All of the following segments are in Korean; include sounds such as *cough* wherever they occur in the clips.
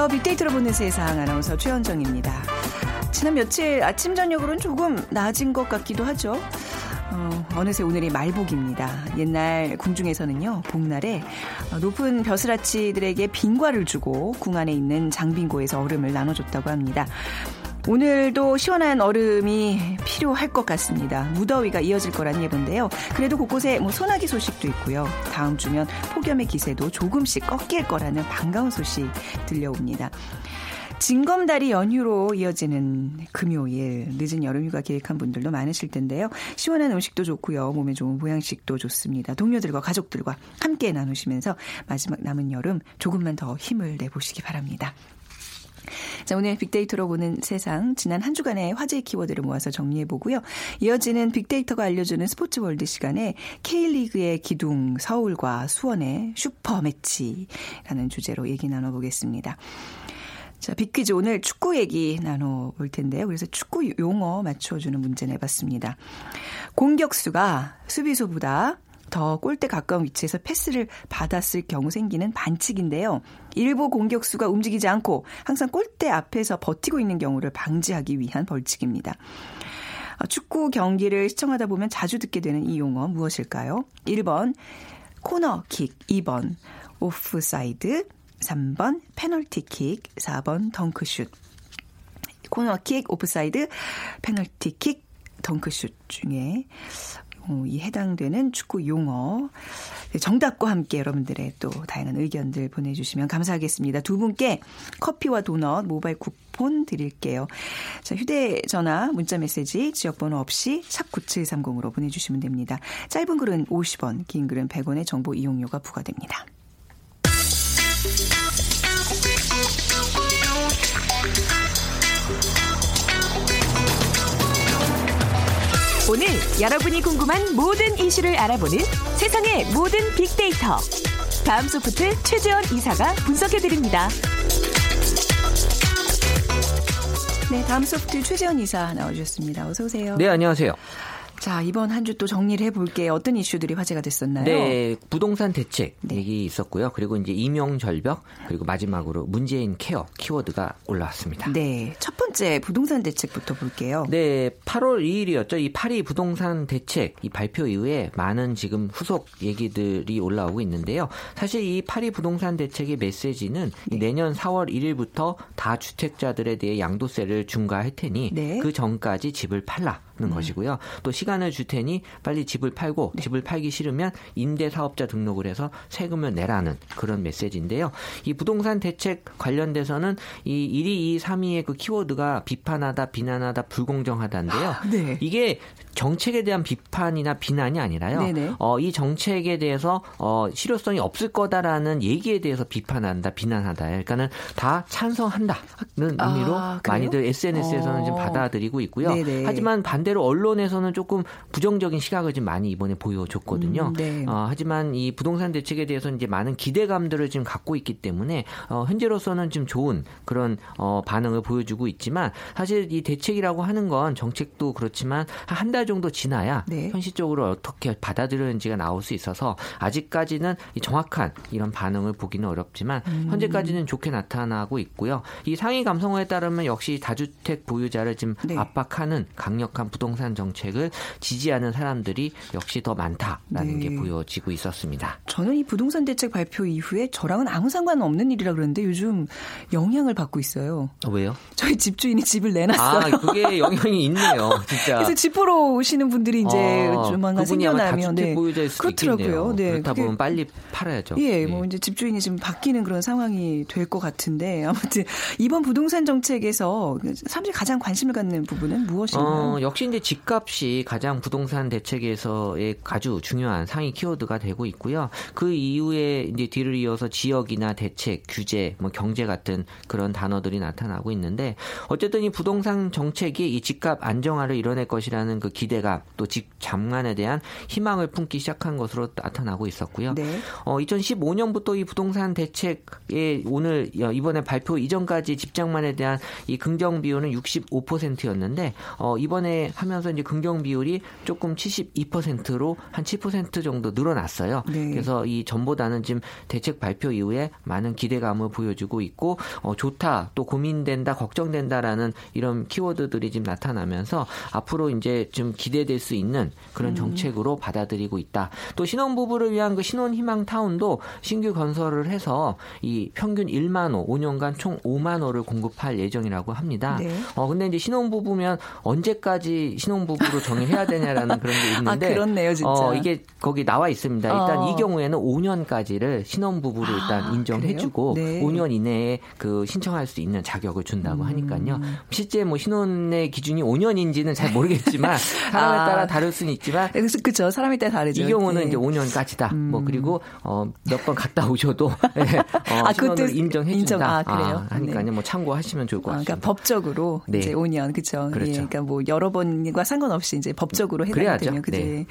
안녕하세요. 빅데이터로 보는 세상 아나운서 최현정입니다. 지난 며칠 아침 저녁으로는 조금 나아진 것 같기도 하죠. 어, 어느새 오늘이 말복입니다. 옛날 궁중에서는요, 복날에 높은 벼슬아치들에게 빙과를 주고 궁 안에 있는 장빙고에서 얼음을 나눠줬다고 합니다. 오늘도 시원한 얼음이 필요할 것 같습니다. 무더위가 이어질 거란 예보인데요. 그래도 곳곳에 뭐 소나기 소식도 있고요. 다음 주면 폭염의 기세도 조금씩 꺾일 거라는 반가운 소식 들려옵니다. 징검다리 연휴로 이어지는 금요일 늦은 여름휴가 계획한 분들도 많으실 텐데요. 시원한 음식도 좋고요. 몸에 좋은 보양식도 좋습니다. 동료들과 가족들과 함께 나누시면서 마지막 남은 여름 조금만 더 힘을 내보시기 바랍니다. 자, 오늘 빅데이터로 보는 세상 지난 한 주간의 화제 키워드를 모아서 정리해 보고요. 이어지는 빅데이터가 알려주는 스포츠 월드 시간에 K리그의 기둥 서울과 수원의 슈퍼 매치라는 주제로 얘기 나눠 보겠습니다. 자, 빅퀴즈 오늘 축구 얘기 나눠볼 텐데요. 그래서 축구 용어 맞춰주는 문제 내봤습니다. 공격수가 수비수보다 더 골대 가까운 위치에서 패스를 받았을 경우 생기는 반칙인데요. 일부 공격수가 움직이지 않고 항상 골대 앞에서 버티고 있는 경우를 방지하기 위한 벌칙입니다. 어, 축구 경기를 시청하다 보면 자주 듣게 되는 이 용어 무엇일까요? 1번 코너킥, 2번 오프사이드, 3번 페널티킥, 4번 덩크슛. 코너킥, 오프사이드, 페널티킥, 덩크슛 중에 어, 이 해당되는 축구 용어 정답과 함께 여러분들의 또 다양한 의견들 보내주시면 감사하겠습니다. 두 분께 커피와 도넛 모바일 쿠폰 드릴게요. 자, 휴대전화 문자메시지 지역번호 없이 샵 9730으로 보내주시면 됩니다. 짧은 글은 50원 긴 글은 100원의 정보 이용료가 부과됩니다. 오늘 여러분이 궁금한 모든 이슈를 알아보는 세상의 모든 빅데이터. 다음 소프트 최재원 이사가 분석해드립니다. 네, 다음 소프트 최재원 이사 나와주셨습니다. 어서 오세요. 네, 안녕하세요. 자, 이번 한 주 또 정리를 해볼게요. 어떤 이슈들이 화제가 됐었나요? 네, 부동산 대책 네. 얘기 있었고요. 그리고 이제 임용 절벽, 그리고 마지막으로 문재인 케어 키워드가 올라왔습니다. 네, 첫 번째 부동산 대책부터 볼게요. 네, 8월 2일이었죠. 이 파리 부동산 대책 이 발표 이후에 많은 지금 후속 얘기들이 올라오고 있는데요. 사실 이 파리 부동산 대책의 메시지는 네. 내년 4월 1일부터 다 주택자들에 대해 양도세를 중과할 테니 네. 그 전까지 집을 팔라. 는 음. 것이고요. 또 시간을 줄 테니 빨리 집을 팔고 네. 집을 팔기 싫으면 임대 사업자 등록을 해서 세금을 내라는 그런 메시지인데요. 이 부동산 대책 관련돼서는 이 1위, 2위, 3위의 그 키워드가 비판하다, 비난하다, 불공정하다인데요. 아, 네. 이게 정책에 대한 비판이나 비난이 아니라요. 어, 이 정책에 대해서 어, 실효성이 없을 거다라는 얘기에 대해서 비판한다, 비난하다. 그러니까는 다 찬성한다는 아, 의미로 많이들 SNS에서는 어. 좀 받아들이고 있고요. 네네. 하지만 반대로 언론에서는 조금 부정적인 시각을 좀 많이 이번에 보여줬거든요. 음, 네. 어, 하지만 이 부동산 대책에 대해서 이제 많은 기대감들을 지금 갖고 있기 때문에 어, 현재로서는 좀 좋은 그런 어, 반응을 보여주고 있지만 사실 이 대책이라고 하는 건 정책도 그렇지만 한달 정도 지나야 네. 현실적으로 어떻게 받아들여는지가 나올 수 있어서 아직까지는 정확한 이런 반응을 보기는 어렵지만 음. 현재까지는 좋게 나타나고 있고요. 이 상위 감성어에 따르면 역시 다주택 보유자를 지금 네. 압박하는 강력한 부동산 정책을 지지하는 사람들이 역시 더 많다라는 네. 게 보여지고 있었습니다. 저는 이 부동산 대책 발표 이후에 저랑은 아무 상관없는 일이라 그러는데 요즘 영향을 받고 있어요. 어, 왜요? 저희 집주인이 집을 내놨어요. 아, 그게 영향이 있네요. 진짜. *laughs* 그래서 집 보러 오시는 분들이 이제 어, 조만간 생겨나면 네. 그렇더라고요. 있겠네요. 네. 그렇다 보면 빨리 팔아야죠. 예, 네. 뭐 이제 집주인이 지금 바뀌는 그런 상황이 될 것 같은데 아무튼 이번 부동산 정책에서 사람들이 가장 관심을 갖는 부분은 무엇인가요? 어, 역시 이제 집값이 가장 부동산 대책에서의 아주 중요한 상위 키워드가 되고 있고요. 그 이후에 이제 뒤를 이어서 지역이나 대책, 규제, 뭐 경제 같은 그런 단어들이 나타나고 있는데 어쨌든 이 부동산 정책이 이 집값 안정화를 이뤄낼 것이라는 그 기대감 또 직 장만에 대한 희망을 품기 시작한 것으로 나타나고 있었고요. 네. 어, 2015년부터 이 부동산 대책에 오늘 이번에 발표 이전까지 집장만에 대한 이 긍정 비율은 65%였는데 어, 이번에 하면서 이제 긍정 비율이 조금 72%로 한 7% 정도 늘어났어요. 네. 그래서 이 전보다는 지금 대책 발표 이후에 많은 기대감을 보여주고 있고 어, 좋다 또 고민된다 걱정된다라는 이런 키워드들이 지금 나타나면서 앞으로 이제 좀 기대될 수 있는 그런 음. 정책으로 음. 받아들이고 있다. 또 신혼부부를 위한 그 신혼희망 타운도 신규 건설을 해서 이 평균 1만 호 5년간 총 5만 호를 공급할 예정이라고 합니다. 네. 어 근데 이제 신혼부부면 언제까지 신혼부부로 정의해야 되냐라는 그런 게 *laughs* 있는데 아, 그렇네요, 진짜. 어 이게 거기 나와 있습니다. 일단 어. 이 경우에는 5년까지를 신혼부부로 일단 아, 인정해주고 네. 5년 이내에 그 신청할 수 있는 자격을 준다고 음. 하니까요. 실제 뭐 신혼의 기준이 5년인지는 잘 모르겠지만 *laughs* 사람에 아. 따라 다를 수는 있지만 그렇죠. 사람에 따라 다르죠. 이 경우는 네. 이제 5년까지다. 음. 뭐 그리고 어, 몇 번 갔다 오셔도 네, *laughs* 어, 아, 신혼을 인정해 준다. 인정. 아, 그래요. 아, 하니까요. 네. 뭐 참고하시면 좋을 것 같습니다. 아, 그러니까 법적으로 네. 이제 5년 그렇죠. 그렇죠. 예, 그러니까 뭐 여러 번과 상관없이 이제 법적으로 해당이 되면 그지. 네.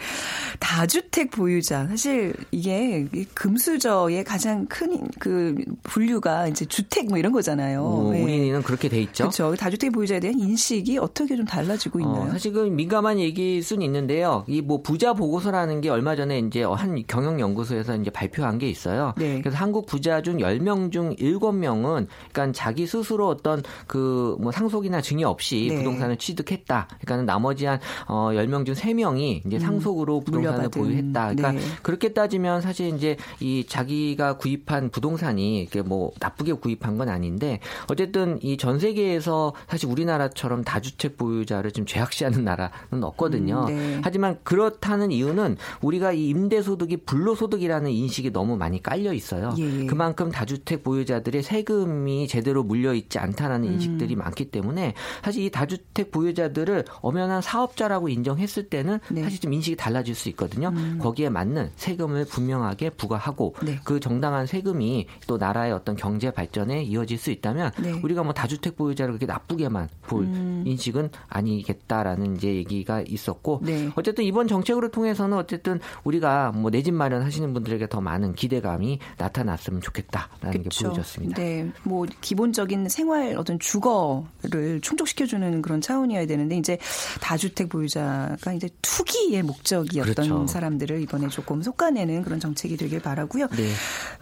다주택 보유자 사실 이게 금수저의 가장 큰 그 분류가 이제 주택 뭐 이런 거잖아요. 오, 네. 우리는 그렇게 돼 있죠. 그렇죠. 다주택 보유자에 대한 인식이 어떻게 좀 달라지고 어, 있나요? 어, 사실 그 민감한 얘기일 수는 있는데요. 이 뭐 부자 보고서라는 게 얼마 전에 이제 한 경영 연구소에서 이제 발표한 게 있어요. 네. 그래서 한국 부자 중 10명 중 7명은 그러니까 자기 스스로 어떤 그 뭐 상속이나 증여 없이 네. 부동산을 취득했다. 그러니까 나머지 한 어, 10명 중 3명이 이제 음, 상속으로 부동산을 물려받은. 보유했다. 그러니까 네. 그렇게 따지면 사실 이제 이 자기가 구입한 부동산이 이게 뭐 나쁘게 구입한 건 아닌데 어쨌든 이 전 세계에서 사실 우리나라처럼 다주택 보유자를 지금 죄악시하는 나라는 없거든요. 음, 네. 하지만 그렇다는 이유는 우리가 이 임대소득이 불로소득이라는 인식이 너무 많이 깔려 있어요. 예, 예. 그만큼 다주택 보유자들의 세금이 제대로 물려 있지 않다라는 음. 인식들이 많기 때문에 사실 이 다주택 보유자들을 엄연한 사업자라고 인정했을 때는 네. 사실 좀 인식이 달라질 수 있거든요. 음. 거기에 맞는 세금을 분명하게 부과하고 네. 그 정당한 세금이 또 나라의 어떤 경제 발전에 이어질 수 있다면 네. 우리가 뭐 다주택 보유자를 그렇게 나쁘게만 볼 음. 인식은 아니겠다라는 이제 얘기가 있었고 네. 어쨌든 이번 정책으로 통해서는 어쨌든 우리가 뭐 내 집 마련하시는 분들에게 더 많은 기대감이 나타났으면 좋겠다라는 그쵸. 게 보여졌습니다. 네, 뭐 기본적인 생활 어떤 주거를 충족시켜주는 그런 차원이어야 되는데 이제 다주택 보유자가 이제 투기의 목적이었던 그렇죠. 사람들을 이번에 조금 솎아내는 그런 정책이 되길 바라고요. 네.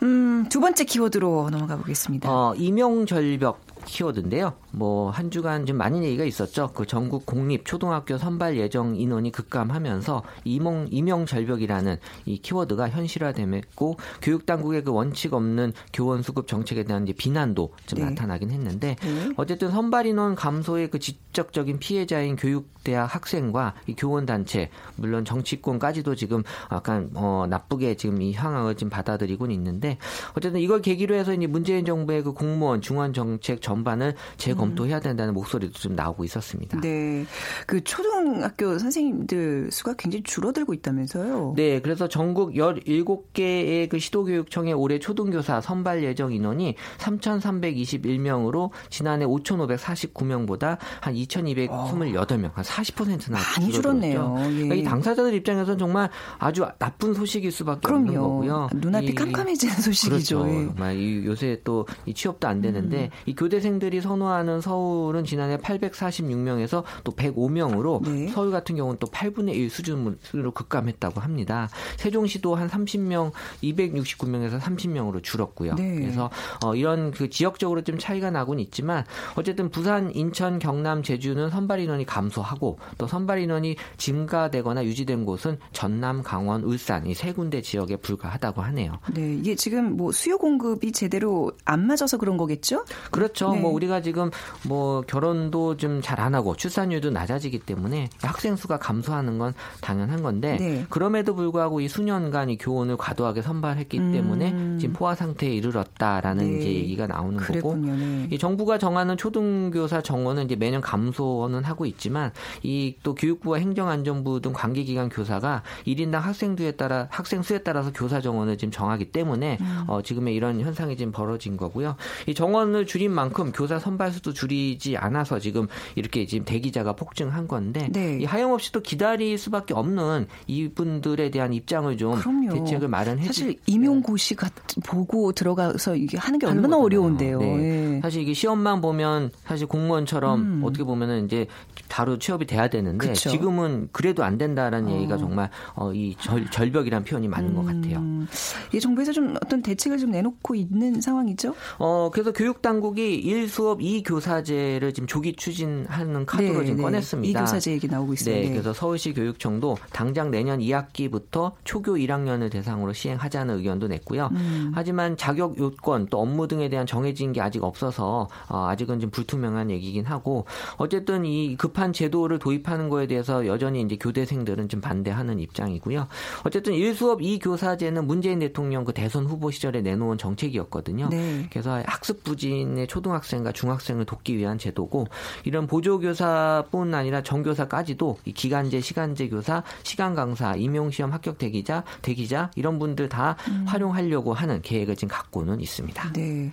음, 두 번째 키워드로 넘어가 보겠습니다. 어, 임용 절벽 키워드인데요. 뭐 한 주간 좀 많은 얘기가 있었죠. 그 전국 공립 초등학교 선발 예정 인원이 급감하면서 이명 임용 절벽이라는 이 키워드가 현실화되고 교육 당국의 그 원칙 없는 교원 수급 정책에 대한 이제 비난도 좀 네. 나타나긴 했는데 네. 어쨌든 선발 인원 감소의 그 직접적인 피해자인 교육 대학 학생과 이 교원 단체 물론 정치권까지도 지금 약간 어 나쁘게 지금 이 상황을 지금 받아들이고 있는데 어쨌든 이걸 계기로 해서 이제 문재인 정부의 그 공무원 중원 정책 전 전반을 재검토해야 된다는 목소리도 좀 나오고 있었습니다. 네. 그 초등학교 선생님들 수가 굉장히 줄어들고 있다면서요? 네. 그래서 전국 17개의 그 시도교육청의 올해 초등교사 선발 예정 인원이 3,321명으로 지난해 5,549명보다 한 2,228명, 한 40%나 많이 줄었네요. 예. 그러니까 이 당사자들 입장에서는 정말 아주 나쁜 소식일 수밖에 그럼요. 없는 거고요. 눈앞이 깜깜해지는 소식이죠. 그렇죠. 예. 요새 또 이 취업도 안 되는데 음. 이 교대생 학생들이 선호하는 서울은 지난해 846명에서 또 105명으로 네. 서울 같은 경우는 또 8분의 1 수준으로 급감했다고 합니다. 세종시도 한 30명, 269명에서 30명으로 줄었고요. 네. 그래서 어, 이런 그 지역적으로 좀 차이가 나곤 있지만 어쨌든 부산, 인천, 경남, 제주는 선발 인원이 감소하고 또 선발 인원이 증가되거나 유지된 곳은 전남, 강원, 울산 이 세 군데 지역에 불과하다고 하네요. 네, 이게 지금 뭐 수요 공급이 제대로 안 맞아서 그런 거겠죠? 그렇죠. 네. 뭐 우리가 지금 뭐 결혼도 좀 잘 안 하고 출산율도 낮아지기 때문에 학생 수가 감소하는 건 당연한 건데 네. 그럼에도 불구하고 이 수년간 이 교원을 과도하게 선발했기 음. 때문에 지금 포화 상태에 이르렀다라는 네. 이제 얘기가 나오는 그랬군요. 거고 네. 이 정부가 정하는 초등교사 정원은 이제 매년 감소는 하고 있지만 이 또 교육부와 행정안전부 등 관계기관 교사가 1인당 학생 수에 따라 학생 수에 따라서 교사 정원을 지금 정하기 때문에 음. 어, 지금의 이런 현상이 지금 벌어진 거고요. 이 정원을 줄인 만큼 그만큼 교사 선발 수도 줄이지 않아서 지금 이렇게 지금 대기자가 폭증한 건데 네. 이 하염없이 또 기다릴 수밖에 없는 이분들에 대한 입장을 좀 그럼요. 대책을 마련해 사실 임용고시 같 보고 들어가서 이게 하는 게 하는 얼마나 거잖아요. 어려운데요. 네. 예. 사실 이게 시험만 보면 사실 공무원처럼 음. 어떻게 보면은 이제 바로 취업이 돼야 되는데 그쵸. 지금은 그래도 안 된다라는 어. 얘기가 정말 어, 이 절, 절벽이란 표현이 맞는 것 같아요. 음, 이 정부에서 좀 어떤 대책을 좀 내놓고 있는 상황이죠? 어, 그래서 교육 당국이 1수업 2교사제를 지금 조기 추진하는 카드로 지금 꺼냈습니다. 이 교사제 얘기 나오고 있어요. 네, 네. 그래서 서울시 교육청도 당장 내년 2학기부터 초교 1학년을 대상으로 시행하자는 의견도 냈고요. 음. 하지만 자격 요건 또 업무 등에 대한 정해진 게 아직 없어서 어, 아직은 좀 불투명한 얘기긴 하고 어쨌든 이 급한 제도를 도입하는 거에 대해서 여전히 이제 교대생들은 좀 반대하는 입장이고요. 어쨌든 1수업 2교사제는 문재인 대통령 그 대선 후보 시절에 내놓은 정책이었거든요. 네. 그래서 학습 부진의 초등학 생과 중학생을 돕기 위한 제도고 이런 보조교사뿐 아니라 정교사까지도 이 기간제, 시간제 교사, 시간 강사, 임용 시험 합격 대기자, 대기자 이런 분들 다 활용하려고 하는 계획을 지금 갖고는 있습니다. 네.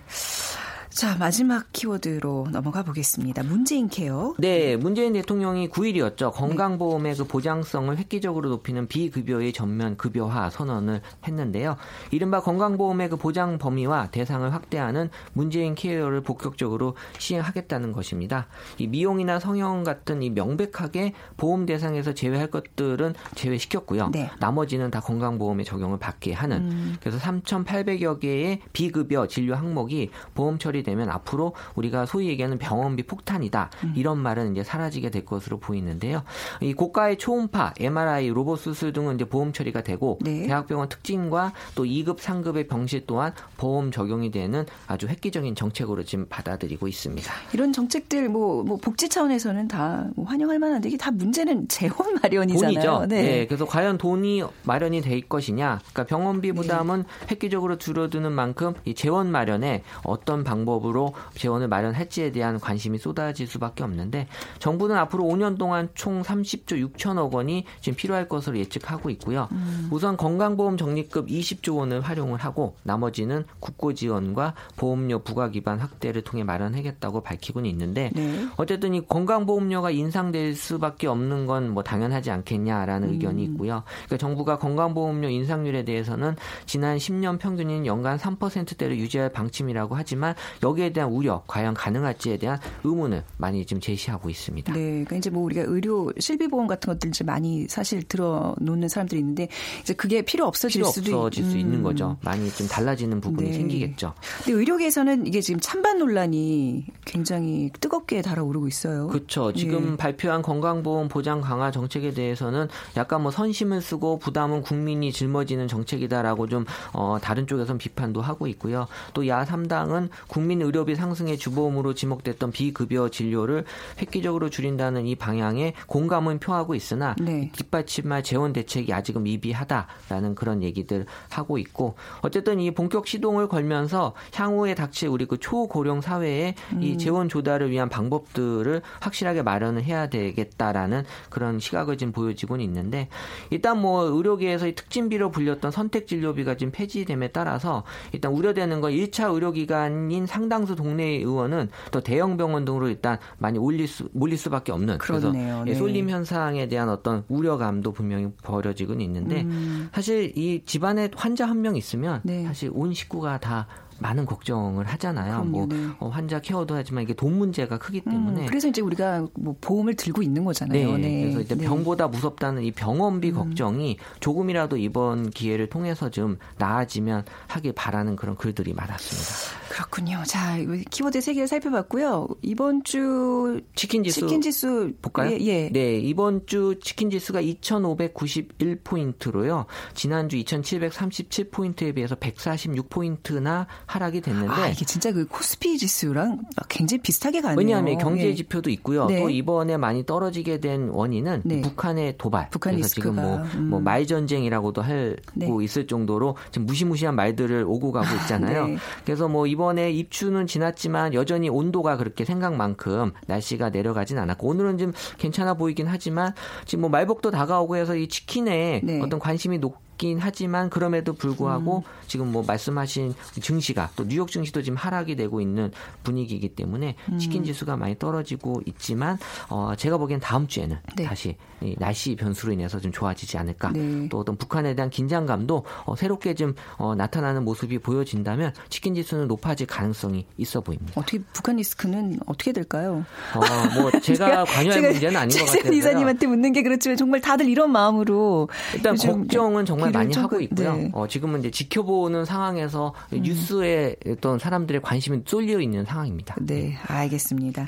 자, 마지막 키워드로 넘어가 보겠습니다. 문재인 케어. 네, 문재인 대통령이 9일이었죠. 건강보험의 그 보장성을 획기적으로 높이는 비급여의 전면 급여화 선언을 했는데요. 이른바 건강보험의 그 보장 범위와 대상을 확대하는 문재인 케어를 본격적으로 시행하겠다는 것입니다. 이 미용이나 성형 같은 이 명백하게 보험 대상에서 제외할 것들은 제외시켰고요. 네. 나머지는 다 건강보험에 적용을 받게 하는 그래서 3,800여 개의 비급여 진료 항목이 보험 처리 되면 앞으로 우리가 소위 얘기하는 병원비 폭탄이다. 이런 말은 이제 사라지게 될 것으로 보이는데요. 이 고가의 초음파, MRI, 로봇 수술 등은 이제 보험 처리가 되고 네. 대학병원 특징과 또 2급, 3급의 병실 또한 보험 적용이 되는 아주 획기적인 정책으로 지금 받아들이고 있습니다. 이런 정책들 뭐, 뭐 복지 차원에서는 다뭐 환영할 만한데 이게 다 문제는 *laughs* 재원 마련이잖아요. 돈이죠. 네. 네. 그래서 과연 돈이 마련이 될 것이냐. 그러니까 병원비 네. 부담은 획기적으로 줄어드는 만큼 이 재원 마련에 어떤 방법 으로 재원을 마련할지에 대한 관심이 쏟아질 수밖에 없는데 정부는 앞으로 5년 동안 총 30조 6천억 원이 지금 필요할 것으로 예측하고 있고요. 음. 우선 건강보험 적립금 20조 원을 활용을 하고 나머지는 국고 지원과 보험료 부과 기반 확대를 통해 마련하겠다고 밝히고는 있는데 네. 어쨌든 이 건강보험료가 인상될 수밖에 없는 건 뭐 당연하지 않겠냐라는 의견이 음. 있고요. 그러니까 정부가 건강보험료 인상률에 대해서는 지난 10년 평균인 연간 3%대를 유지할 방침이라고 하지만 여기에 대한 우려, 과연 가능할지에 대한 의문을 많이 지금 제시하고 있습니다. 네, 그러니까 이제 뭐 우리가 의료 실비 보험 같은 것들 이제 많이 사실 들어놓는 사람들이 있는데 이제 그게 필요 없어질 필요 수도 없어질 있- 수 있는 음. 거죠. 많이 좀 달라지는 부분이 네. 생기겠죠. 근데 의료계에서는 이게 지금 찬반 논란이 굉장히 뜨겁게 달아오르고 있어요. 그렇죠. 지금 예. 발표한 건강보험 보장 강화 정책에 대해서는 약간 뭐 선심을 쓰고 부담은 국민이 짊어지는 정책이다라고 좀 어, 다른 쪽에선 비판도 하고 있고요. 또 야 3당은 국민 의료비 상승의 주범으로 지목됐던 비급여 진료를 획기적으로 줄인다는 이 방향에 공감은 표하고 있으나 네. 뒷받침할 재원 대책이 아직은 미비하다라는 그런 얘기들 하고 있고 어쨌든 이 본격 시동을 걸면서 향후에 닥칠 우리 그 초고령 사회에 음. 이 재원 조달을 위한 방법들을 확실하게 마련을 해야 되겠다라는 그런 시각을 지금 보여지고는 있는데 일단 뭐 의료계에서 이 특진비로 불렸던 선택 진료비가 지금 폐지됨에 따라서 일단 우려되는 건 1차 의료기관인 상 당수 동네 의원은 또 대형 병원 등으로 일단 많이 올릴 수 몰릴 수밖에 없는 그렇네요. 그래서 네. 예, 쏠림 현상에 대한 어떤 우려감도 분명히 벌어지고는 있는데 음. 사실 이 집안에 환자 한 명 있으면 네. 사실 온 식구가 다 많은 걱정을 하잖아요. 그럼요, 뭐 네. 어, 환자 케어도 하지만 이게 돈 문제가 크기 음, 때문에 그래서 이제 우리가 뭐 보험을 들고 있는 거잖아요. 네, 그래서 이제 네. 병보다 무섭다는 이 병원비 걱정이 조금이라도 이번 기회를 통해서 좀 나아지면 하길 바라는 그런 글들이 많았습니다. 그렇군요. 자, 키워드 세 개를 살펴봤고요. 이번 주 치킨 지수 치킨 지수 볼까요? 예, 예. 네, 이번 주 치킨 지수가 2,591 포인트로요. 지난주 2,737 포인트에 비해서 146 포인트나 하락이 됐는데 아, 이게 진짜 그 코스피 지수랑 굉장히 비슷하게 가네요. 왜냐하면 경제 예. 지표도 있고요. 네. 또 이번에 많이 떨어지게 된 원인은 네. 북한의 도발. 북한 그래서 지금 뭐, 음. 뭐 말 전쟁이라고도 하고 네. 있을 정도로 지금 무시무시한 말들을 오고 가고 있잖아요. 네. 그래서 뭐 이번에 입추는 지났지만 여전히 온도가 그렇게 생각만큼 날씨가 내려가진 않았고 오늘은 좀 괜찮아 보이긴 하지만 지금 뭐 말복도 다가오고 해서 이 치킨에 네. 어떤 관심이 높 있긴 하지만 그럼에도 불구하고 음. 지금 뭐 말씀하신 증시가 또 뉴욕 증시도 지금 하락이 되고 있는 분위기이기 때문에 음. 치킨 지수가 많이 떨어지고 있지만 어 제가 보기엔 다음 주에는 네. 다시 이 날씨 변수로 인해서 좀 좋아지지 않을까. 네. 또 어떤 북한에 대한 긴장감도 어 새롭게 좀 어 나타나는 모습이 보여진다면 치킨 지수는 높아질 가능성이 있어 보입니다. 어떻게 북한 리스크는 어떻게 될까요? *laughs* 어 뭐 제가 관여할 문제는 아닌 것 같아요. 이사님한테 묻는 게 그렇지만 정말 다들 이런 마음으로 일단 걱정은 정말 많이 하고 있고요. 네. 어 지금은 이제 지켜보는 상황에서 음. 뉴스에 어떤 사람들의 관심이 쏠려 있는 상황입니다. 네, 알겠습니다.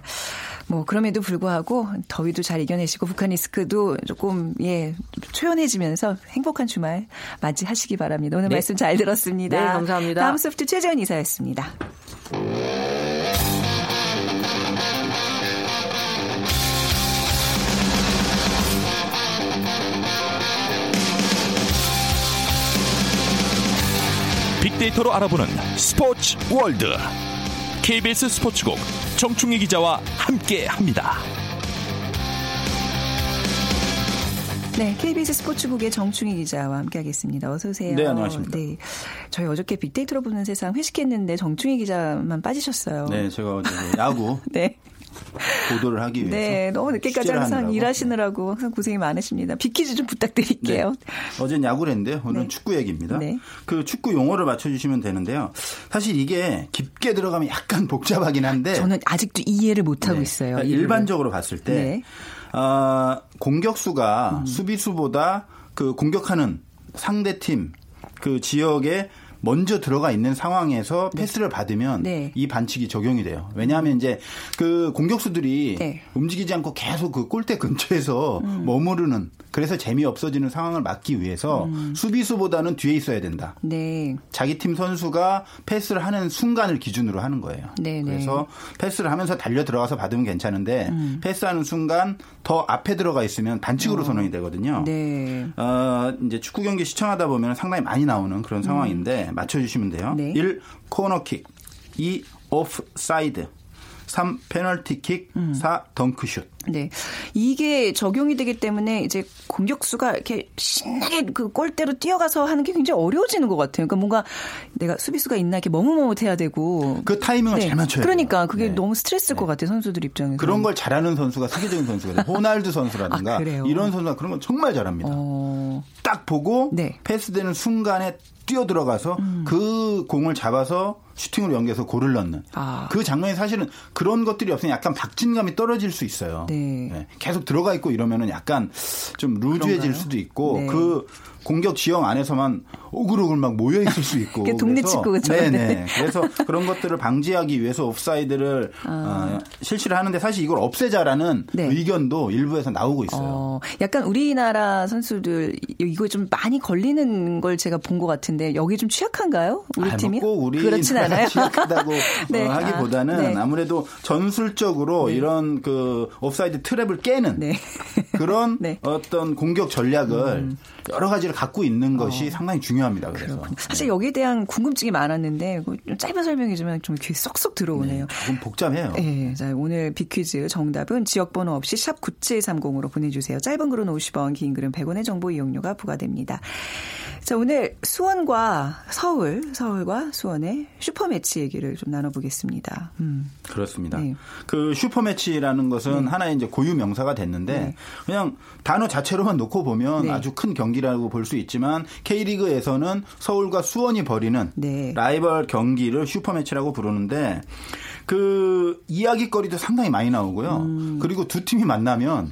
뭐 그럼에도 불구하고 더위도 잘 이겨내시고 북한 리스크도 조금 예 초연해지면서 행복한 주말 맞이하시기 바랍니다. 오늘 네. 말씀 잘 들었습니다. 네, 감사합니다. 다음 소프트 최재원 이사였습니다. 빅데이터로 알아보는 스포츠 월드 KBS 스포츠국 정충희 기자와 함께 합니다. 네, KBS 스포츠국의 정충희 기자와 함께하겠습니다. 어서 오세요. 네, 안녕하십니까. 네, 저희 어저께 빅데이터로 보는 세상 회식했는데 정충희 기자만 빠지셨어요. 네, 제가 어제 야구 *laughs* 네. 보도를 하기 위해서. 네, 너무 늦게까지 항상 하느라고. 일하시느라고 항상 고생이 많으십니다. 빅퀴즈 좀 부탁드릴게요. 네. 어젠 야구를 했는데 오늘은 네. 축구 얘기입니다. 네. 그 축구 용어를 맞춰주시면 되는데요. 사실 이게 깊게 들어가면 약간 복잡하긴 한데 저는 아직도 이해를 못하고 네. 있어요. 그러니까 일반적으로 봤을 때 네. 어, 공격수가 음. 수비수보다 그 공격하는 상대팀 그 지역에 먼저 들어가 있는 상황에서 네. 패스를 받으면 네. 이 반칙이 적용이 돼요. 왜냐하면 이제 그 공격수들이 네. 움직이지 않고 계속 그 골대 근처에서 음. 머무르는 그래서 재미 없어지는 상황을 막기 위해서 음. 수비수보다는 뒤에 있어야 된다. 네. 자기 팀 선수가 패스를 하는 순간을 기준으로 하는 거예요. 네, 네. 그래서 패스를 하면서 달려 들어가서 받으면 괜찮은데 음. 패스하는 순간 더 앞에 들어가 있으면 반칙으로 어. 선언이 되거든요. 네. 어, 이제 축구 경기 시청하다 보면 상당히 많이 나오는 그런 상황인데 음. 맞춰주시면 돼요. 네. 1. 코너킥 2. 오프사이드 3. 페널티킥 음. 4. 덩크슛 네. 이게 적용이 되기 때문에 이제 공격수가 이렇게 신나게 그 골대로 뛰어가서 하는 게 굉장히 어려워지는 것 같아요. 그러니까 뭔가 내가 수비수가 있나 이렇게 머뭇머뭇해야 되고 그 타이밍을 네. 잘 맞춰야 그러니까 그게 네. 너무 스트레스일 네. 것 같아요. 선수들 입장에서. 그런 걸 잘하는 선수가 세계적인 선수가 *laughs* 호날두 선수라든가 아, 이런 선수가 그런 건 정말 잘합니다. 어... 딱 보고 네. 패스되는 순간에 뛰어 들어가서 음. 그 공을 잡아서 슈팅으로 연계해서 골을 넣는 아. 그 장면이 사실은 그런 것들이 없으면 약간 박진감이 떨어질 수 있어요. 네. 네. 계속 들어가 있고 이러면은 약간 좀 루즈해질 그런가요? 수도 있고 네. 그 공격 지형 안에서만 오글오글 막 모여 있을 수 있고. *laughs* 독립축구죠. 네네. 그래서 그런 것들을 방지하기 위해서 옵사이드를 아. 어, 실시를 하는데 사실 이걸 없애자라는 네. 의견도 일부에서 나오고 있어요. 어, 약간 우리나라 선수들 이거 좀 많이 걸리는 걸 제가 본 것 같은데 여기 좀 취약한가요? 우리 아, 팀이? 꼭 우리 그렇진 않 아요. 취약하다고 *laughs* 네. 어, 하기보다는 아, 네. 아무래도 전술적으로 네. 이런 그 옵사이드 트랩을 깨는 네. 그런 *laughs* 네. 어떤 공격 전략을 음. 여러 가지를 갖고 있는 것이 어. 상당히 중요합니다. 그래서 그렇군요. 사실 네. 여기에 대한 궁금증이 많았는데 짧은 설명해주면 좀 귀에 쏙쏙 들어오네요. 네, 조금 복잡해요. 네, 자, 오늘 비퀴즈 정답은 지역번호 없이 샵 9730으로 보내주세요. 짧은 글은 50원, 긴 글은 100원의 정보 이용료가 부과됩니다. 자, 오늘 수원과 서울, 서울과 수원의 슈퍼매치 얘기를 좀 나눠보겠습니다. 음. 그렇습니다. 네. 그 슈퍼매치라는 것은 네. 하나의 이제 고유 명사가 됐는데 네. 그냥 단어 자체로만 놓고 보면 네. 아주 큰 경기 라고 볼 수 있지만 K리그에서는 서울과 수원이 벌이는 네. 라이벌 경기를 슈퍼매치라고 부르는데 그 이야기거리도 상당히 많이 나오고요. 음. 그리고 두 팀이 만나면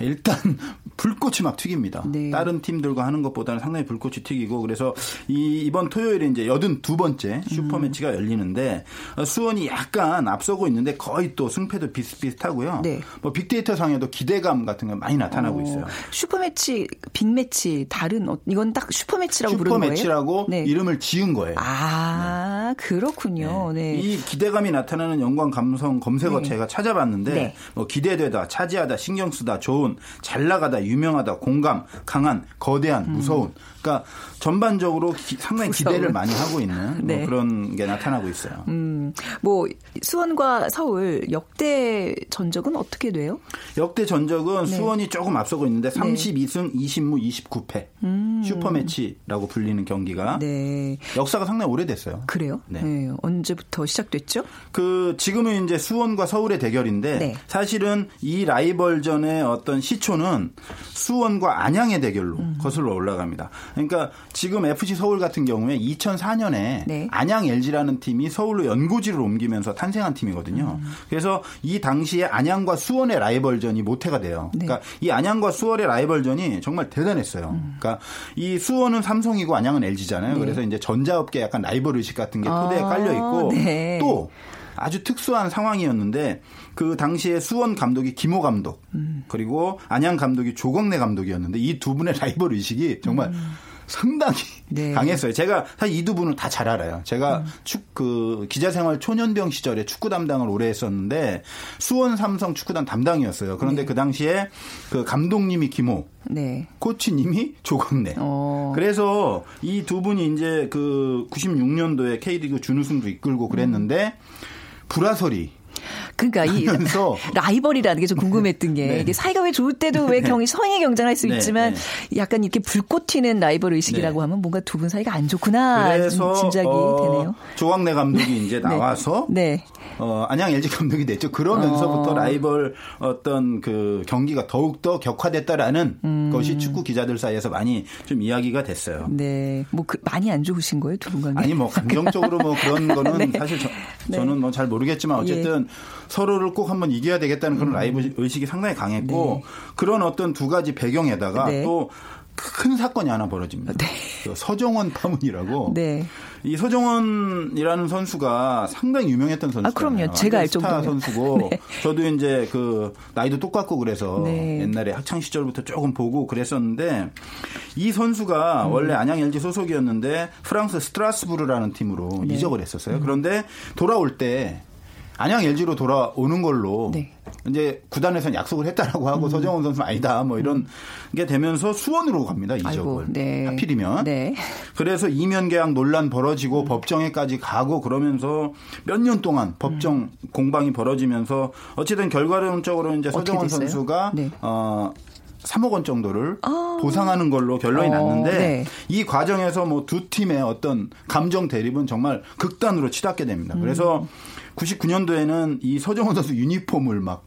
일단 *laughs* 불꽃이 막 튀깁니다. 네. 다른 팀들과 하는 것보다는 상당히 불꽃이 튀기고 그래서 이 이번 토요일에 이제 여든 두 번째 슈퍼 매치가 음. 열리는데 수원이 약간 앞서고 있는데 거의 또 승패도 비슷비슷하고요. 네. 뭐 빅데이터 상에도 기대감 같은 게 많이 나타나고 어, 있어요. 슈퍼 매치, 빅 매치 다른 어, 이건 딱 슈퍼 매치라고 부르는 거예요? 슈퍼 매치라고 네. 이름을 지은 거예요. 아 아, 그렇군요. 네. 네. 이 기대감이 나타나는 연관 감성 검색어 네. 제가 찾아봤는데 네. 뭐 기대되다, 차지하다, 신경 쓰다, 좋은, 잘 나가다, 유명하다, 공감, 강한, 거대한, 음. 무서운. 그러니까 전반적으로 기, 상당히 무서운. 기대를 많이 하고 있는 뭐 네. 그런 게 나타나고 있어요. 음, 뭐 수원과 서울 역대 전적은 어떻게 돼요? 역대 전적은 네. 수원이 조금 앞서고 있는데 32승 20무 29패 음. 슈퍼매치라고 불리는 경기가 네. 역사가 상당히 오래됐어요. 그래요? 네. 네. 언제부터 시작됐죠? 그 지금은 이제 수원과 서울의 대결인데 네. 사실은 이 라이벌전의 어떤 시초는 수원과 안양의 대결로 음. 거슬러 올라갑니다. 그러니까 지금 FC 서울 같은 경우에 2004년에 네. 안양 LG라는 팀이 서울로 연고지를 옮기면서 탄생한 팀이거든요. 음. 그래서 이 당시에 안양과 수원의 라이벌전이 모태가 돼요. 네. 그러니까 이 안양과 수원의 라이벌전이 정말 대단했어요. 음. 그러니까 이 수원은 삼성이고 안양은 LG잖아요. 네. 그래서 이제 전자업계 약간 라이벌 의식 같은 게 토대에 아, 깔려 있고 네. 또 아주 특수한 상황이었는데 그 당시에 수원 감독이 김호 감독 음. 그리고 안양 감독이 조광래 감독이었는데 이 두 분의 라이벌 의식이 정말 음. 상당히 네. 강했어요. 제가 사실 이 두 분을 다 잘 알아요. 제가 음. 축그 기자 생활 초년병 시절에 축구 담당을 오래 했었는데 수원 삼성 축구단 담당이었어요. 그런데 네. 그 당시에 그 감독님이 김호, 네. 코치님이 조광래. 어. 그래서 이 두 분이 이제 그 96년도에 K리그 준우승도 이끌고 그랬는데 불화설이 그러니까 이 *laughs* 라이벌이라는 게 좀 궁금했던 게 네. 이게 사이가 왜 좋을 때도 왜 네. 경이 성의 경쟁할 수 네. 있지만 네. 약간 이렇게 불꽃 튀는 라이벌 의식이라고 네. 하면 뭔가 두 분 사이가 안 좋구나 그래서 짐작이 어, 되네요. 조광래 감독이 이제 *laughs* 나와서 네. 어, 안양 LG 감독이 됐죠. 그러면서부터 어. 라이벌 어떤 그 경기가 더욱 더 격화됐다라는 음. 것이 축구 기자들 사이에서 많이 좀 이야기가 됐어요. 네, 뭐 그, 많이 안 좋으신 거예요, 두분 관계? 아니 뭐 감정적으로 뭐 그런 거는 *laughs* 사실 저, 저는 뭐잘 모르겠지만 어쨌든. 예. 서로를 꼭 한번 이겨야 되겠다는 그런 음. 라이브 의식이 상당히 강했고 네. 그런 어떤 두 가지 배경에다가 네. 또큰 사건이 하나 벌어집니다. 네. 그 서정원 파문이라고. 네. 이 서정원이라는 선수가 상당히 유명했던 선수예요. 아, 그럼요. 제가 알 정도 선수고 *laughs* 네. 저도 이제 그 나이도 똑같고 그래서 네. 옛날에 학창 시절부터 조금 보고 그랬었는데 이 선수가 음. 원래 안양 LG 소속이었는데 프랑스 스트라스부르라는 팀으로 네. 이적을 했었어요. 음. 그런데 돌아올 때 안양 LG로 돌아오는 걸로 네. 이제 구단에서는 약속을 했다라고 하고 음. 서정원 선수는 아니다 뭐 이런 음. 게 되면서 수원으로 갑니다 이적을 네. 하필이면 네. 그래서 이면 계약 논란 벌어지고 음. 법정에까지 가고 그러면서 몇 년 동안 법정 음. 공방이 벌어지면서 어쨌든 결과론적으로 이제 서정원 선수가 네. 어 3억 원 정도를 아. 보상하는 걸로 결론이 어, 났는데 네. 이 과정에서 뭐 두 팀의 어떤 감정 대립은 정말 극단으로 치닫게 됩니다. 그래서 음. 99년도에는 이 서정원 선수 유니폼을 막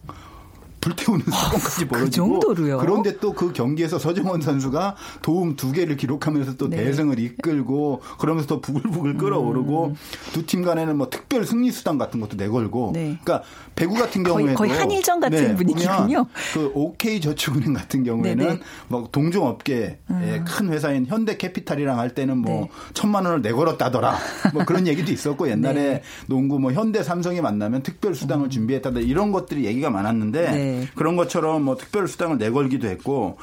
불태우는 아, 사건까지 벌어지고 그 정도로요? 그런데 또 그 경기에서 서정원 선수가 도움 두 개를 기록하면서 또 네. 대승을 이끌고 그러면서 또 부글부글 끓어오르고 음. 두팀 간에는 뭐 특별 승리 수당 같은 것도 내걸고 네. 그러니까 배구 같은 경우에도 거의, 거의 한일전 같은 네, 분위기군요. 그 OK 저축은행 같은 경우에는 네, 네. 뭐 동종 업계의 음. 큰 회사인 현대캐피탈이랑 할 때는 뭐 네. 천만 원을 내걸었다더라 뭐 그런 얘기도 있었고 *laughs* 옛날에 농구 뭐 현대 삼성이 만나면 특별 수당을 음. 준비했다더 이런 것들이 얘기가 많았는데 네. 그런 것처럼 뭐 특별 수당을 내걸기도 했고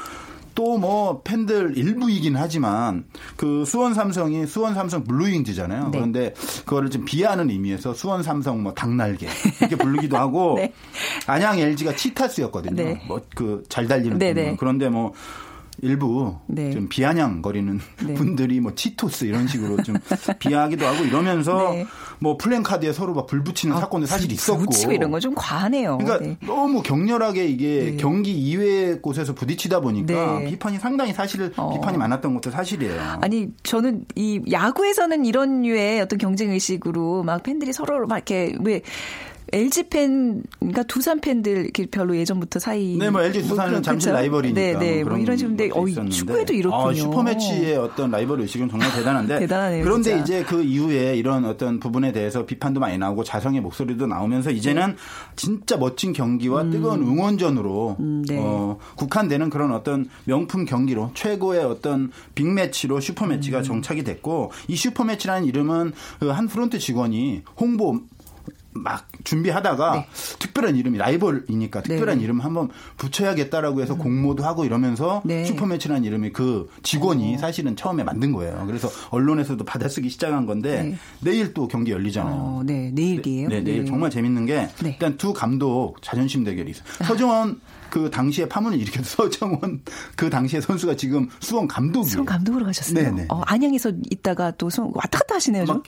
또뭐 팬들 일부이긴 하지만 그 수원 삼성이 수원 삼성 블루윙즈잖아요. 네. 그런데 그거를 좀 비하하는 의미에서 수원 삼성 뭐 닭날개 이렇게 부르기도 하고 *laughs* 네. 안양 LG가 치타스였거든요. 네. 뭐그 잘 달리는 네, 네. 그런데 뭐 일부 네. 좀 비아냥거리는 네. *laughs* 분들이 뭐 치토스 이런 식으로 좀 비하하기도 하고 이러면서 네. 뭐 플랜카드에 서로 막 불 붙이는 아, 사건도 사실 있었고 붙이고 이런 거좀 과하네요. 그러니까 네. 너무 격렬하게 이게 네. 경기 이외의 곳에서 부딪히다 보니까 네. 비판이 상당히 사실 어. 비판이 많았던 것도 사실이에요. 아니 저는 이 야구에서는 이런 류의 어떤 경쟁 의식으로 막 팬들이 서로 막 이렇게 왜 LG 팬, 그러니까 두산 팬들 이렇게 별로 예전부터 사이. 네, 뭐 LG 두산은 뭐 잠시 라이벌이니까. 네, 네, 뭐 이런 식인데, 어, 축구에도 이렇군요. 아, 슈퍼매치의 어떤 라이벌 의식은 정말 대단한데. *laughs* 대단하네요. 그런데 진짜. 이제 그 이후에 이런 어떤 부분에 대해서 비판도 많이 나오고 자성의 목소리도 나오면서 이제는 네. 진짜 멋진 경기와 음. 뜨거운 응원전으로 음, 네. 어, 국한되는 그런 어떤 명품 경기로 최고의 어떤 빅매치로 슈퍼매치가 음. 정착이 됐고 이 슈퍼매치라는 이름은 그 한 프론트 직원이 홍보 막 준비하다가 네. 특별한 이름이 라이벌이니까 특별한 네. 이름 한번 붙여야겠다라고 해서 음. 공모도 하고 이러면서 네. 슈퍼매치라는 이름이 그 직원이 어. 사실은 처음에 만든 거예요. 그래서 언론에서도 받아쓰기 시작한 건데 네. 내일 또 경기 열리잖아요. 어, 네, 내일이에요. 네, 내일 정말 재밌는 게 일단 두 감독 자존심 대결이 있어요. *laughs* 서정원 그 당시에 파문을 일으켰 *laughs* 서정원 그 당시에 선수가 지금 수원 감독이에요. 수원 감독으로 가셨어요. 네네. 어, 안양에서 있다가 또 수원 왔다 갔다 하시네요. 좀.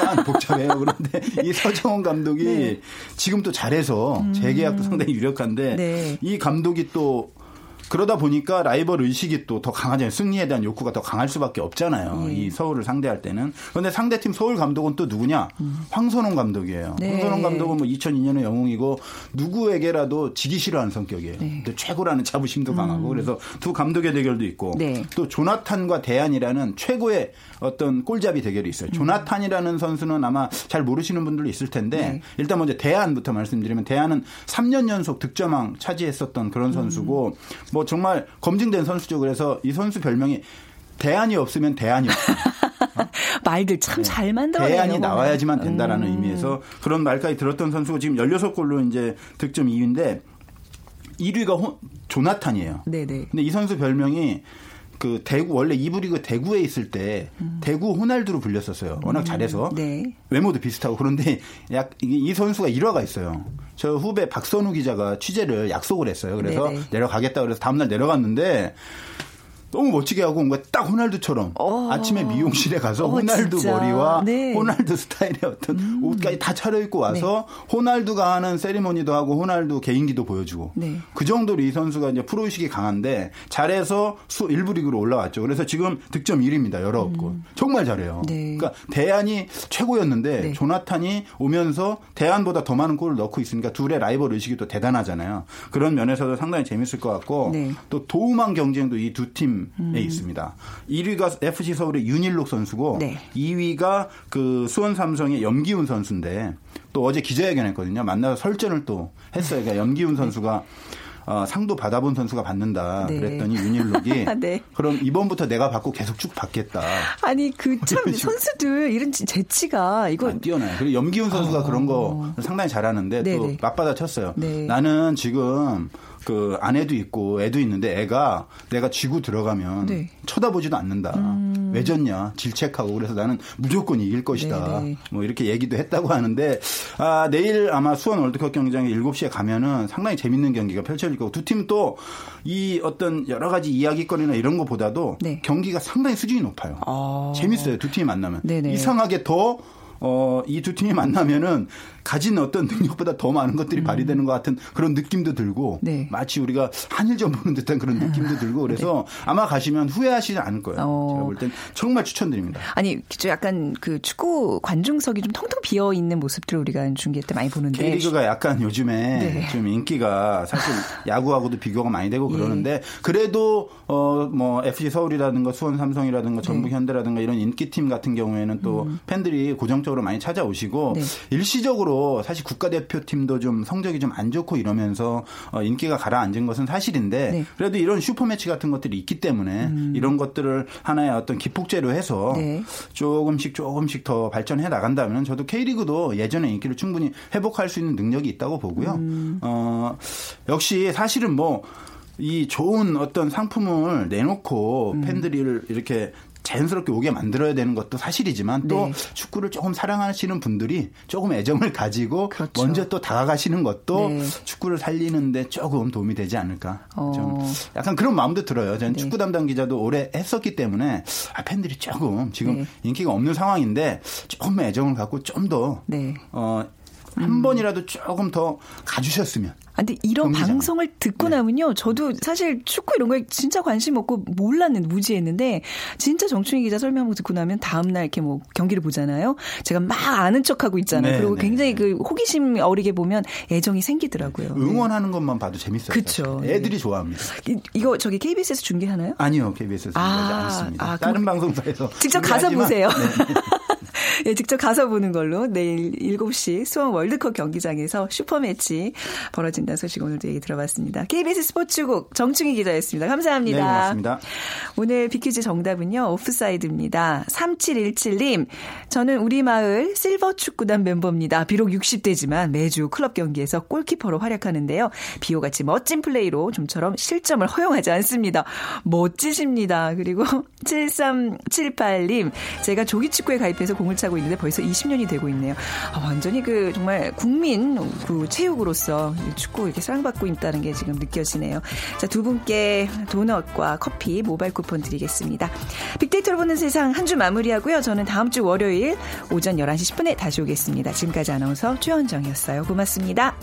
약간 복잡해요. 그런데 *laughs* 이 서정원 감독이 네. 지금 또 잘해서 재계약도 음. 상당히 유력한데 네. 이 감독이 또 그러다 보니까 라이벌 의식이 또 더 강하잖아요. 승리에 대한 욕구가 더 강할 수밖에 없잖아요. 네. 이 서울을 상대할 때는. 그런데 상대팀 서울 감독은 또 누구냐? 음. 황선홍 감독이에요. 네. 황선홍 감독은 뭐 2002년에 영웅이고 누구에게라도 지기 싫어하는 성격이에요. 네. 또 최고라는 자부심도 음. 강하고 그래서 두 감독의 대결도 있고 네. 또 조나탄과 대안이라는 최고의 어떤 꼴잡이 대결이 있어요. 음. 조나탄이라는 선수는 아마 잘 모르시는 분들도 있을 텐데 네. 일단 먼저 대안부터 말씀드리면 대안은 3년 연속 득점왕 차지했었던 그런 선수고 음. 뭐 정말 검증된 선수죠. 그래서 이 선수 별명이 대안이 없으면 대안이 없다. *laughs* 말들 참잘 네. 만들어요. 대안이 나와야지만 된다라는 음. 의미에서 그런 말까지 들었던 선수가 지금 16골로 이제 득점 2위인데 1위가 호, 조나탄이에요. 네네. 근데 이 선수 별명이 그 대구 원래 이부 리그 대구에 있을 때 음. 대구 호날두로 불렸었어요. 워낙 음. 잘해서 네. 외모도 비슷하고 그런데 약 이 선수가 일화가 있어요. 저 후배 박선우 기자가 취재를 약속을 했어요. 그래서 네네. 내려가겠다 그래서 다음날 내려갔는데 너무 멋지게 하고 온 거야. 딱 호날두처럼. 어. 아침에 미용실에 가서 어, 호날두 진짜. 머리와 네. 호날두 스타일의 어떤 음. 옷까지 다 차려입고 와서 네. 호날두가 하는 세리머니도 하고 호날두 개인기도 보여주고 네. 그 정도로 이 선수가 이제 프로 의식이 강한데 잘해서 수 일부 리그로 올라왔죠. 그래서 지금 득점 1위입니다. 19골. 음. 정말 잘해요. 네. 그러니까 데얀이 최고였는데 네. 조나탄이 오면서 데얀보다 더 많은 골을 넣고 있으니까 둘의 라이벌 의식이 또 대단하잖아요. 그런 면에서도 상당히 재밌을 것 같고 네. 또 도움한 경쟁도 이 두 팀 팀에 음. 있습니다. 1위가 FC 서울의 윤일록 선수고 네. 2위가 그 수원 삼성의 염기훈 선수인데 또 어제 기자회견했거든요. 만나서 설전을 또 했어요. 그러니까 염기훈 선수가 어, 상도 받아본 선수가 받는다. 네. 그랬더니 윤일록이 *laughs* 네. 그럼 이번부터 내가 받고 계속 쭉 받겠다. 아니 그 *laughs* 참 선수들 이런 재치가 이거 아, 뛰어나요. 그리고 염기훈 선수가 어. 그런 거 상당히 잘하는데 네네. 또 맞받아 쳤어요. 네. 나는 지금 그 아내도 있고 애도 있는데 애가 내가 쥐고 들어가면 네. 쳐다보지도 않는다. 음. 왜 졌냐? 질책하고 그래서 나는 무조건 이길 것이다. 네네. 네. 뭐 이렇게 얘기도 했다고 하는데 아, 내일 아마 수원 월드컵 경기장에 7시에 가면은 상당히 재밌는 경기가 펼쳐질 거고 두 팀 또 이 어떤 여러 가지 이야기거리나 이런 것보다도 네. 경기가 상당히 수준이 높아요. 아. 재밌어요. 두 팀이 만나면. 네네. 이상하게 더 어, 이 두 팀이 만나면은 가진 어떤 능력보다 더 많은 것들이 음. 발휘되는 것 같은 그런 느낌도 들고 네. 마치 우리가 한일전 보는 듯한 그런 느낌도 들고 *laughs* 그래서 네. 아마 가시면 후회하시지 않을 거예요. 어. 제가 볼 땐 정말 추천드립니다. 아니 약간 그 축구 관중석이 좀 텅텅 비어 있는 모습들을 우리가 중계 때 많이 보는데 K리그가 약간 요즘에 네. 좀 인기가 사실 *laughs* 야구하고도 비교가 많이 되고 예. 그러는데 예. 그래도 어뭐 FC 서울이라든가 수원 삼성이라든가 전북 네. 현대라든가 이런 인기팀 같은 경우에는 또 음. 팬들이 고정적으로 많이 찾아오시고 네. 일시적으로 사실 국가대표팀도 좀 성적이 좀 안 좋고 이러면서 어, 인기가 가라앉은 것은 사실인데 네. 그래도 이런 슈퍼매치 같은 것들이 있기 때문에 음. 이런 것들을 하나의 어떤 기폭제로 해서 네. 조금씩 조금씩 더 발전해 나간다면 저도 K리그도 예전의 인기를 충분히 회복할 수 있는 능력이 있다고 보고요. 음. 어, 역시 사실은 뭐이 좋은 어떤 상품을 내놓고 음. 팬들을 이렇게 자연스럽게 오게 만들어야 되는 것도 사실이지만 또 네. 축구를 조금 사랑하시는 분들이 조금 애정을 가지고 그렇죠. 먼저 또 다가가시는 것도 네. 축구를 살리는데 조금 도움이 되지 않을까. 어. 좀 약간 그런 마음도 들어요. 저는 네. 축구 담당 기자도 오래 했었기 때문에 아, 팬들이 조금 지금 네. 인기가 없는 상황인데 조금 애정을 갖고 좀더 네. 어, 한 음. 번이라도 조금 더 가주셨으면. 아, 근데 이런 경기장. 방송을 듣고 네. 나면요. 저도 사실 축구 이런 거에 진짜 관심 없고 몰랐는 무지했는데 진짜 정충희 기자 설명 듣고 나면 다음 날 이렇게 뭐 경기를 보잖아요. 제가 막 아는 척하고 있잖아요. 네, 그리고 네, 굉장히 네. 그 호기심 어리게 보면 애정이 생기더라고요. 네. 응원하는 것만 봐도 재밌어요. 그렇죠. 애들이 좋아합니다. 이, 거 저기 KBS에서 중계하나요? 아니요. KBS에서 아, 안 했습니다. 아, 다른 방송사에서 직접 가서 보세요. *laughs* 네, 직접 가서 보는 걸로 내일 7시 수원 월드컵 경기장에서 슈퍼매치 벌어진다는 소식 오늘도 얘기 들어봤습니다. KBS 스포츠국 정충희 기자였습니다. 감사합니다. 네, 고맙습니다. 오늘 비퀴즈 정답은요. 오프사이드입니다. 3717님. 저는 우리 마을 실버 축구단 멤버입니다. 비록 60대지만 매주 클럽 경기에서 골키퍼로 활약하는데요. 비호같이 멋진 플레이로 좀처럼 실점을 허용하지 않습니다. 멋지십니다. 그리고 *laughs* 7378님. 제가 조기축구에 가입해서 공을 차고 있는데 벌써 20년이 되고 있네요. 아, 완전히 그 정말 국민 그 체육으로서 축구 이렇게 사랑받고 있다는 게 지금 느껴지네요. 자, 두 분께 도넛과 커피 모바일 쿠폰 드리겠습니다. 빅데이터로 보는 세상 한 주 마무리하고요. 저는 다음 주 월요일 오전 11시 10분에 다시 오겠습니다. 지금까지 아나운서 최현정이었어요. 고맙습니다.